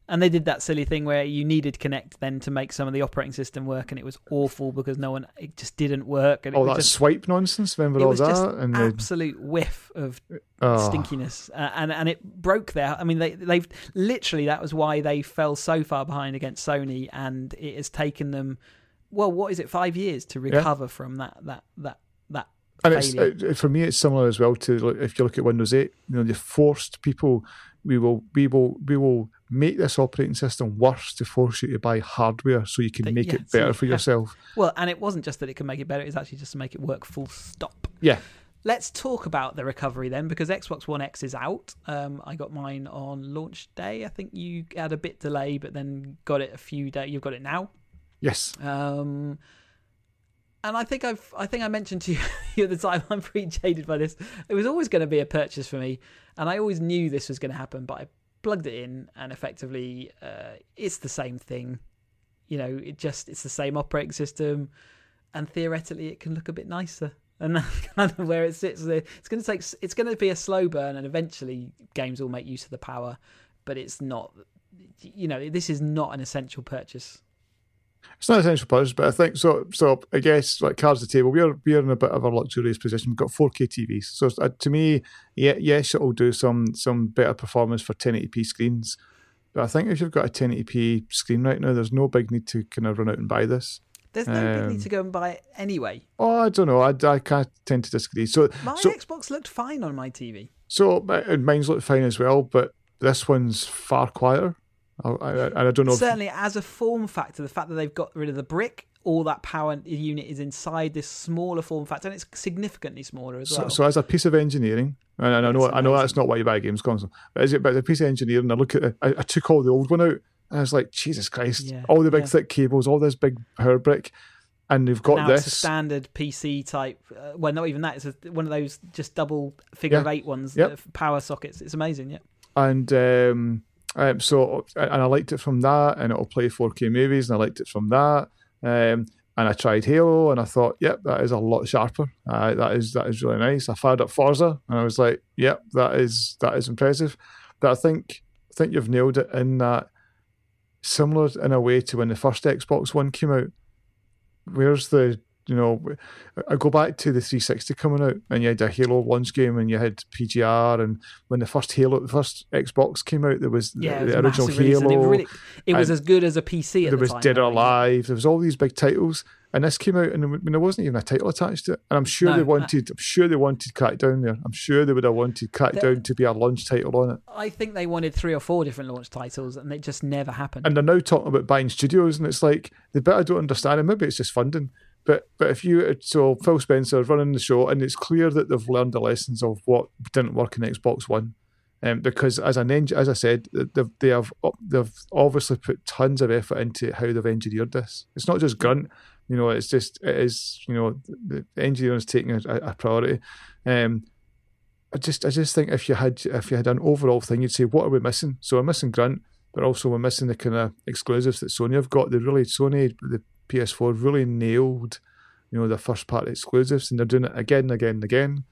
And they did that silly thing where you needed Kinect then to make some of the operating system work, and it was awful because no one, it just didn't work. And it all was that just, swipe nonsense. Remember it all was just that? And the, absolute whiff of oh, stinkiness, uh, and and it broke their. I mean, they they've literally that was why they fell so far behind against Sony, and it has taken them, well, what is it, five years to recover from that that that that and it's failure. it, for me, it's similar as well to if you look at Windows 8. You know, they forced people. We will, we will, we will make this operating system worse to force you to buy hardware so you can make yeah, it better you for yourself. well, and it wasn't just that it can make it better; it's actually just to make it work full stop. Yeah, Let's talk about the recovery then, because Xbox One X is out. Um, I got mine on launch day. I think you had a bit delay, but then got it a few days. You've got it now. yes, Um, and I think I've I think I mentioned to you at the time I'm pretty jaded by this. It was always going to be a purchase for me, and I always knew this was going to happen. But I plugged it in, and effectively, uh, it's the same thing. You know, it just it's the same operating system, and theoretically, it can look a bit nicer. And that's kind of where it sits. It's going to take. It's going to be a slow burn, and eventually, games will make use of the power. But it's not. You know, this is not an essential purchase. It's not essential purchase, but I think so. So I guess like cards the table, we're we're in a bit of a luxurious position. We've got 4K TVs, so uh, to me, yeah, yes, it'll do some some better performance for 1080p screens. But I think if you've got a 1080p screen right now, there's no big need to kind of run out and buy this. There's no big Um, need to go and buy it anyway. Oh, I don't know. I, I kind of tend to disagree. So My so Xbox looked fine on my TV. so and mine's looked fine as well, but this one's far quieter. I, I, I don't know. If, Certainly, as a form factor, the fact that they've got rid of the brick, all that power unit is inside this smaller form factor, and it's significantly smaller as well. so as a piece of engineering, and, and I know I know that's not why you buy a games console, but as, it, but as a piece of engineering, I look at it, I, I took all the old one out, and I was like, Jesus Christ, Yeah, all the big yeah. thick cables, all this big power brick, and they've got this. it's a standard PC type. Uh, well, not even that. It's a, one of those just double figure of Yeah. eight ones, Yep. that power sockets. It's amazing. Yeah. and um, um, so and I liked it from that, and it'll play 4K movies, and I liked it from that. Um, and I tried Halo, and I thought, yep, that is a lot sharper. Uh, that is that is really nice. I fired up Forza, and I was like, yep, that is that is impressive. But I think I think you've nailed it in that similar in a way to when the first Xbox One came out. Where's the you know, I go back to the 360 coming out, and you had a Halo launch game, and you had PGR, and when the first Halo, the first Xbox came out, there was the, Yeah, was the a original release, it Halo. really, it was as good as a PC at there the was time. Dead or Alive. There was all these big titles, and this came out, and I mean, there wasn't even a title attached to it. And I'm sure No, they wanted, I'm sure they wanted Crackdown there. I'm sure they would have wanted Crackdown to be a launch title on it. I think they wanted three or four different launch titles, and it just never happened. And they're now talking about buying studios, and it's like the bit I don't understand, and maybe it's just funding. But but if you so Phil Spencer running the show, and it's clear that they've learned the lessons of what didn't work in Xbox One, um, because as an eng- as I said, they've they have they've obviously put tons of effort into how they've engineered this. It's not just grunt, you know. It's just it is you know the engineering is taking a, a priority. Um, I just I just think if you had if you had an overall thing, you'd say what are we missing? So we're missing grunt, but also we're missing the kind of exclusives that Sony have got. They really Sony the PS4 really nailed, you know, the first party exclusives, and they're doing it again and again and again.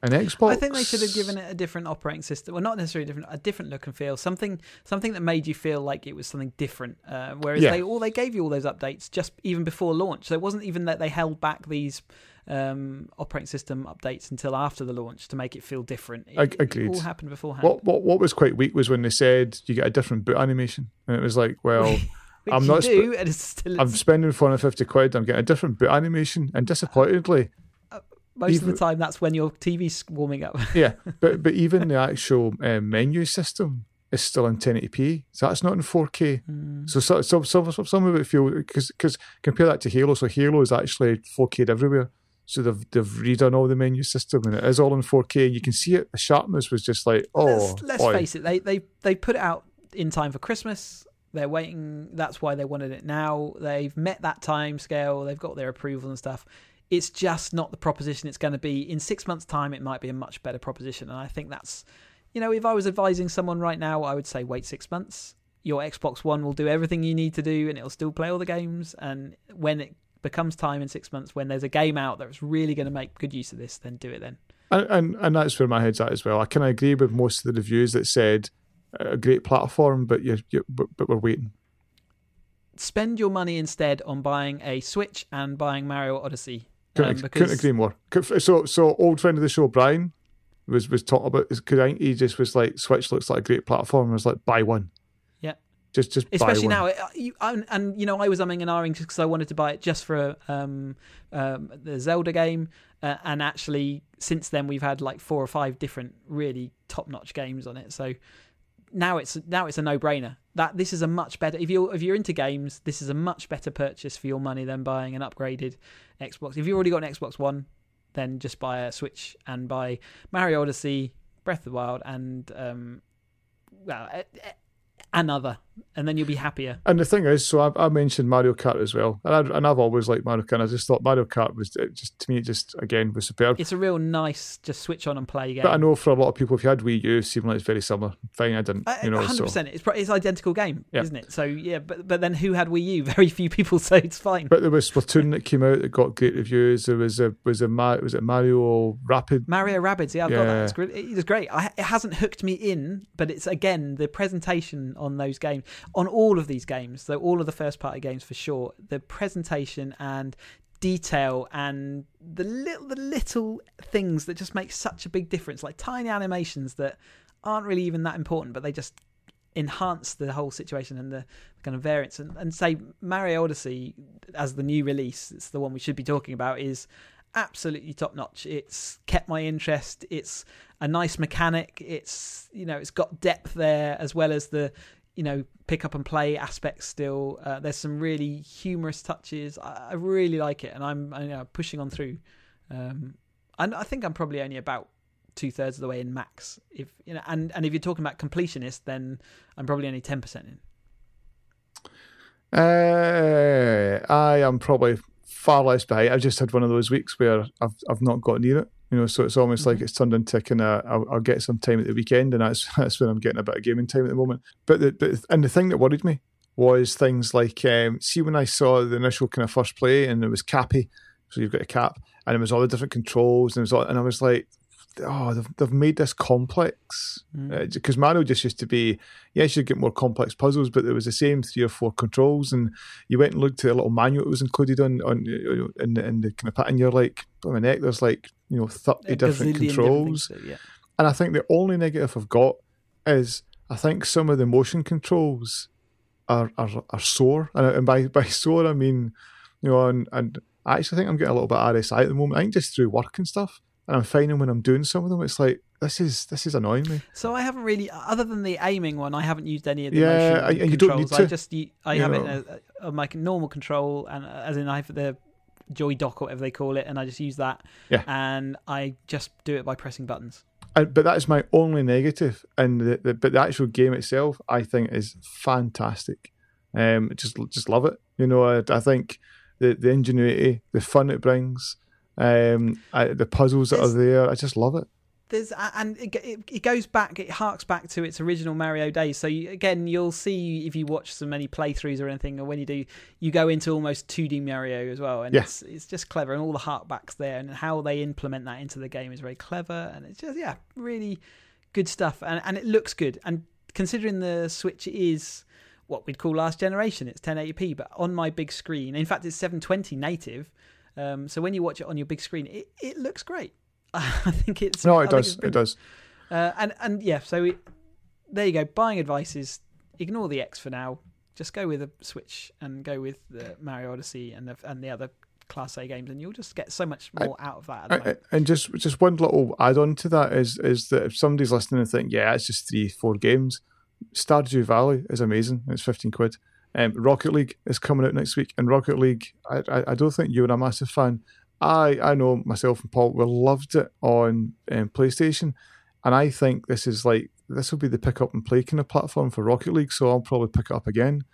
And Xbox, I think they should have given it a different operating system. Well, not necessarily different, a different look and feel. Something, something that made you feel like it was something different. Uh, whereas Yeah. they all they gave you all those updates just even before launch. So it wasn't even that they held back these um, operating system updates until after the launch to make it feel different. It, Ag- it agreed. all happened beforehand. What, what what was quite weak was when they said you get a different boot animation, and it was like, well, Which I'm not sp- and it's still I'm spending 450 quid, I'm getting a different boot animation, and disappointedly, most of the time that's when your TV's warming up. yeah, but but even the actual um, menu system is still in 1080p, so that's not in 4K. Hmm. So so some some some of it feel because because compare that to Halo. So Halo is actually 4K everywhere. So they've they've redone all the menu system and it is all in 4K. And you can see it. The sharpness was just like oh. let's let's face it, they they they put it out in time for Christmas. They're waiting. That's why they wanted it now. They've met that time scale. They've got their approval and stuff. it's just not the proposition it's going to be. In six months' time, it might be a much better proposition. And I think that's, you know, if I was advising someone right now, I would say wait six months. Your Xbox One will do everything you need to do and it'll still play all the games. And when it becomes time in six months, when there's a game out that's really going to make good use of this, then do it then. And, and, and that's where my head's at as well. I can agree with most of the reviews that said a great platform, but you, you but, but we're waiting spend your money instead on buying a Switch and buying Mario Odyssey. Couldn't, um, because... couldn't agree more. So, so old friend of the show, Brian, was was talking about because I think he just was like Switch looks like a great platform. I was like, buy one. Yeah. Just, just especially now, you, and, and, you know, I was umming and ahhing because I wanted to buy it just for um, um, the Zelda game, uh, and actually, since then we've had like four or five different really top-notch games on it. So now it's now it's a no-brainer. That this is a much better if you're if you're into games, this is a much better purchase for your money than buying an upgraded Xbox. If you've already got an Xbox One, then just buy a Switch and buy Mario Odyssey, Breath of the Wild, and um, well, another, and then you'll be happier. And the thing is, so I, I mentioned Mario Kart as well, and, I, and I've always liked Mario Kart. I just thought Mario Kart was just to me, it just again was superb. It's a real nice, just switch on and play game. But I know for a lot of people, if you had Wii U, it seemed like it's very similar. Fine, I didn't, uh, you know. Hundred percent, it's it's identical game, yep. isn't it? So yeah, but but then who had Wii U? Very few people, so it's fine. But there was Splatoon that came out that got great reviews. There was a was a was it Mario Rapid? Mario Rabbids, yeah, I've yeah. got that. It's great. It was great. I, it hasn't hooked me in, but it's again the presentation on those games on all of these games, though all of the first party games for sure, the presentation and detail and the little the little things that just make such a big difference, like tiny animations that aren't really even that important, but they just enhance the whole situation and the kind of variance. And, and say Mario Odyssey as the new release, it's the one we should be talking about, is absolutely top notch. It's kept my interest. It's a nice mechanic. It's you know it's got depth there as well as the you know pick up and play aspects still. Uh, there's some really humorous touches. I, I really like it, and I'm you know, pushing on through. Um, and I think I'm probably only about two thirds of the way in max. If you know, and and if you're talking about completionist, then I'm probably only ten percent in. Uh, I am probably far less behind. I've just had one of those weeks where I've I've not got near it. You know, so it's almost mm-hmm. like it's turned into kind of I'll, I'll, get some time at the weekend, and that's that's when I'm getting a bit of gaming time at the moment. But the, but and the thing that worried me was things like um, see when I saw the initial kind of first play, and it was Cappy, so you've got a cap, and it was all the different controls, and it was all, and I was like, oh, they've, they've made this complex because mm. uh, Mario just used to be yes, you get more complex puzzles, but there was the same three or four controls, and you went and looked at a little manual that was included on on in the, in the kind of and you're like, oh my neck, there's like you know thirty different controls, different things, yeah. and I think the only negative I've got is I think some of the motion controls are are, are sore, and, and by by sore I mean you know, and, and I actually think I'm getting a little bit RSI at the moment. I think just through work and stuff and I'm finding when I'm doing some of them, it's like this is this is annoying me. So I haven't really, other than the aiming one, I haven't used any of the yeah, motion and you don't need to. I just I have know. it on my normal control, and uh, as in I have the Joy Dock or whatever they call it, and I just use that. Yeah. And I just do it by pressing buttons. but that is my only negative, and the, the, but the actual game itself, I think, is fantastic. Um, just just love it. You know, I, I think the the ingenuity, the fun it brings um, I, the puzzles that are there. I just love it. There's and it, it, goes back, it harks back to its original Mario days. So you, again, you'll see if you watch so many playthroughs or anything, or when you do, you go into almost 2D Mario as well, and yeah. it's it's just clever, and all the harkbacks there, and how they implement that into the game is very clever, and it's just yeah, really good stuff, and and it looks good, and considering the Switch is what we'd call last generation, it's 1080p, but on my big screen, in fact, it's 720 native. Um, so when you watch it on your big screen, it, it looks great. I think it's no, it does, it does. Uh, and and yeah, so it, there you go. Buying advice is ignore the X for now. Just go with a Switch and go with the Mario Odyssey and the and the other Class A games, and you'll just get so much more I, out of that. I, and just just one little add on to that is is that if somebody's listening and think, yeah, it's just three four games, Stardew Valley is amazing. It's fifteen quid. Um, Rocket League is coming out next week, and Rocket League, I, I, I, don't think you're a massive fan. I, I know myself and Paul, we loved it on um, PlayStation, and I think this is like this will be the pick up and play kind of platform for Rocket League. So I'll probably pick it up again.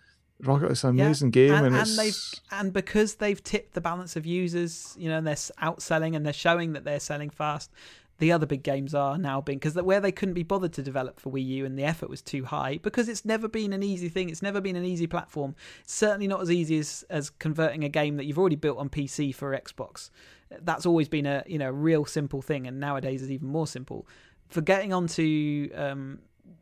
Rocket is an amazing game, and, and, it's and they've and because they've tipped the balance of users, you know, and they're outselling and they're showing that they're selling fast. The other big games are now being because where they couldn't be bothered to develop for Wii U and the effort was too high because it's never been an easy thing. It's never been an easy platform. It's certainly not as easy as as converting a game that you've already built on PC for Xbox. That's always been a you know real simple thing, and nowadays is even more simple. For getting onto um,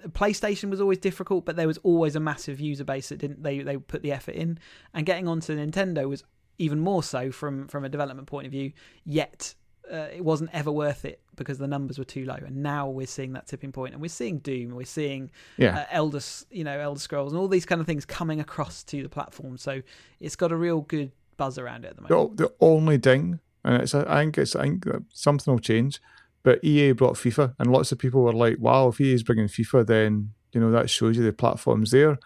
PlayStation was always difficult, but there was always a massive user base that didn't they they put the effort in, and getting onto Nintendo was even more so from from a development point of view. Yet uh, it wasn't ever worth it because the numbers were too low, and now we're seeing that tipping point, and we're seeing Doom, we're seeing yeah. uh, Elder you know Elder Scrolls, and all these kind of things coming across to the platform. So it's got a real good buzz around it at the moment. the, the only ding, and it's I think it's I think something will change. But EA brought FIFA, and lots of people were like, "Wow, if EA is bringing FIFA, then you know that shows you the platform's there."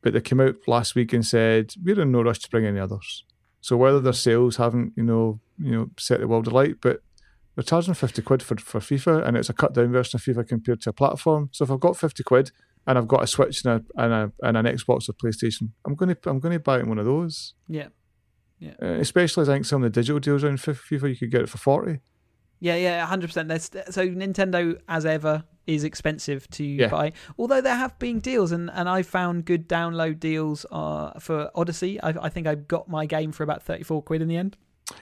But they came out last week and said we're in no rush to bring any others. So whether their sales haven't, you know, you know, set the world alight, but they're charging fifty quid for, for FIFA, and it's a cut down version of FIFA compared to a platform. So if I've got fifty quid and I've got a Switch and a and, a, and an Xbox or PlayStation, I'm going to I'm going to buy one of those. Yeah, Uh, especially as I think some of the digital deals around FIFA, you could get it for forty. Yeah, yeah, hundred percent. So Nintendo, as ever, is expensive to Yeah. buy. Although there have been deals, and and I found good download deals uh, for Odyssey. I, I think I got my game for about thirty four quid in the end.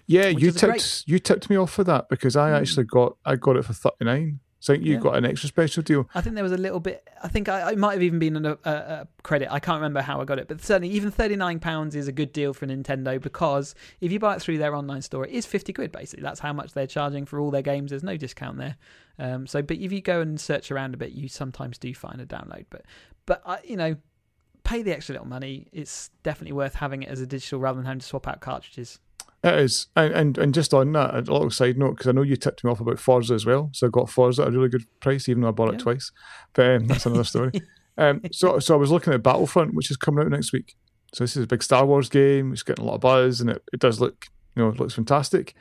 Yeah, you tipped great. you tipped me off for that because I Mm. actually got I got it for thirty nine. So I think you Yeah. got an extra special deal. I think there was a little bit. I think I, I might have even been a, a, a credit. I can't remember how I got it, but certainly even thirty nine pounds is a good deal for Nintendo because if you buy it through their online store, it is fifty quid basically. That's how much they're charging for all their games. There's no discount there. Um, so, but if you go and search around a bit, you sometimes do find a download. But, but I, you know, pay the extra little money. It's definitely worth having it as a digital rather than having to swap out cartridges. It is, and and, and just on that, a little side note because I know you tipped me off about Forza as well. So I got Forza at a really good price, even though I bought Yeah. it twice. But um, that's another story. um, so so I was looking at Battlefront, which is coming out next week. So this is a big Star Wars game. It's getting a lot of buzz, and it, it does look you know it looks fantastic.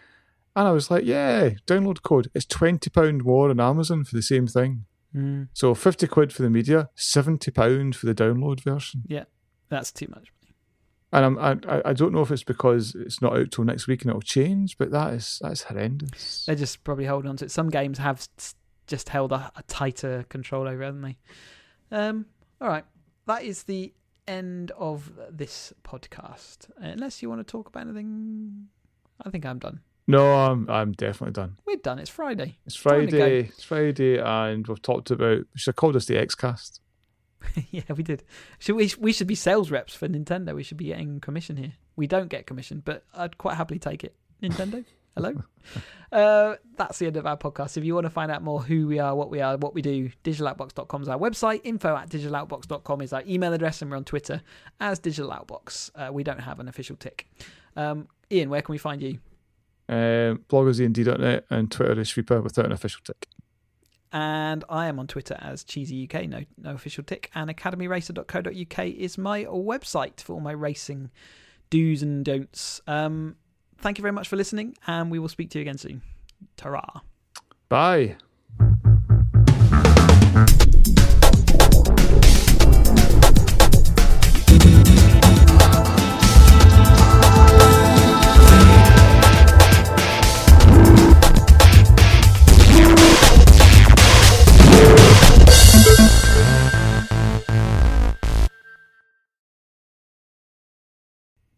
And I was like, yeah, download code. It's twenty pound more on Amazon for the same thing. Mm, So fifty quid for the media, seventy pound for the download version. Yeah, that's too much. And I'm, I I- I don't know if it's because it's not out till next week and it'll change, but that is that's horrendous. They're just probably holding on to it. Some games have just held a, a tighter control over, it, haven't they? Um, all right, that is the end of this podcast. Unless you want to talk about anything, I think I'm done. No, I'm I'm definitely done. We're done. It's Friday. It's Time to go. Friday. It's Friday, and we've talked about. Should I call this the XCast. yeah, we did. Should we? We should be sales reps for Nintendo. We should be getting commission here. We don't get commission, but I'd quite happily take it. Nintendo, hello. uh, that's the end of our podcast. If you want to find out more who we are, what we are, what we do, digitaloutbox.com is our website. Info at digitaloutbox.com is our email address, and we're on Twitter as Digital Outbox. Uh, we don't have an official tick. Um, Ian, where can we find you? Um, bloggersand.net and Twitter is Reaper without an official tick. And I am on Twitter as Cheesy UK, no no official tick. And academyracer.co.uk is my website for all my racing do's and don'ts. Um, thank you very much for listening, and we will speak to you again soon. Ta Bye.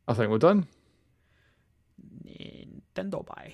I think we're done. Nintendo bye.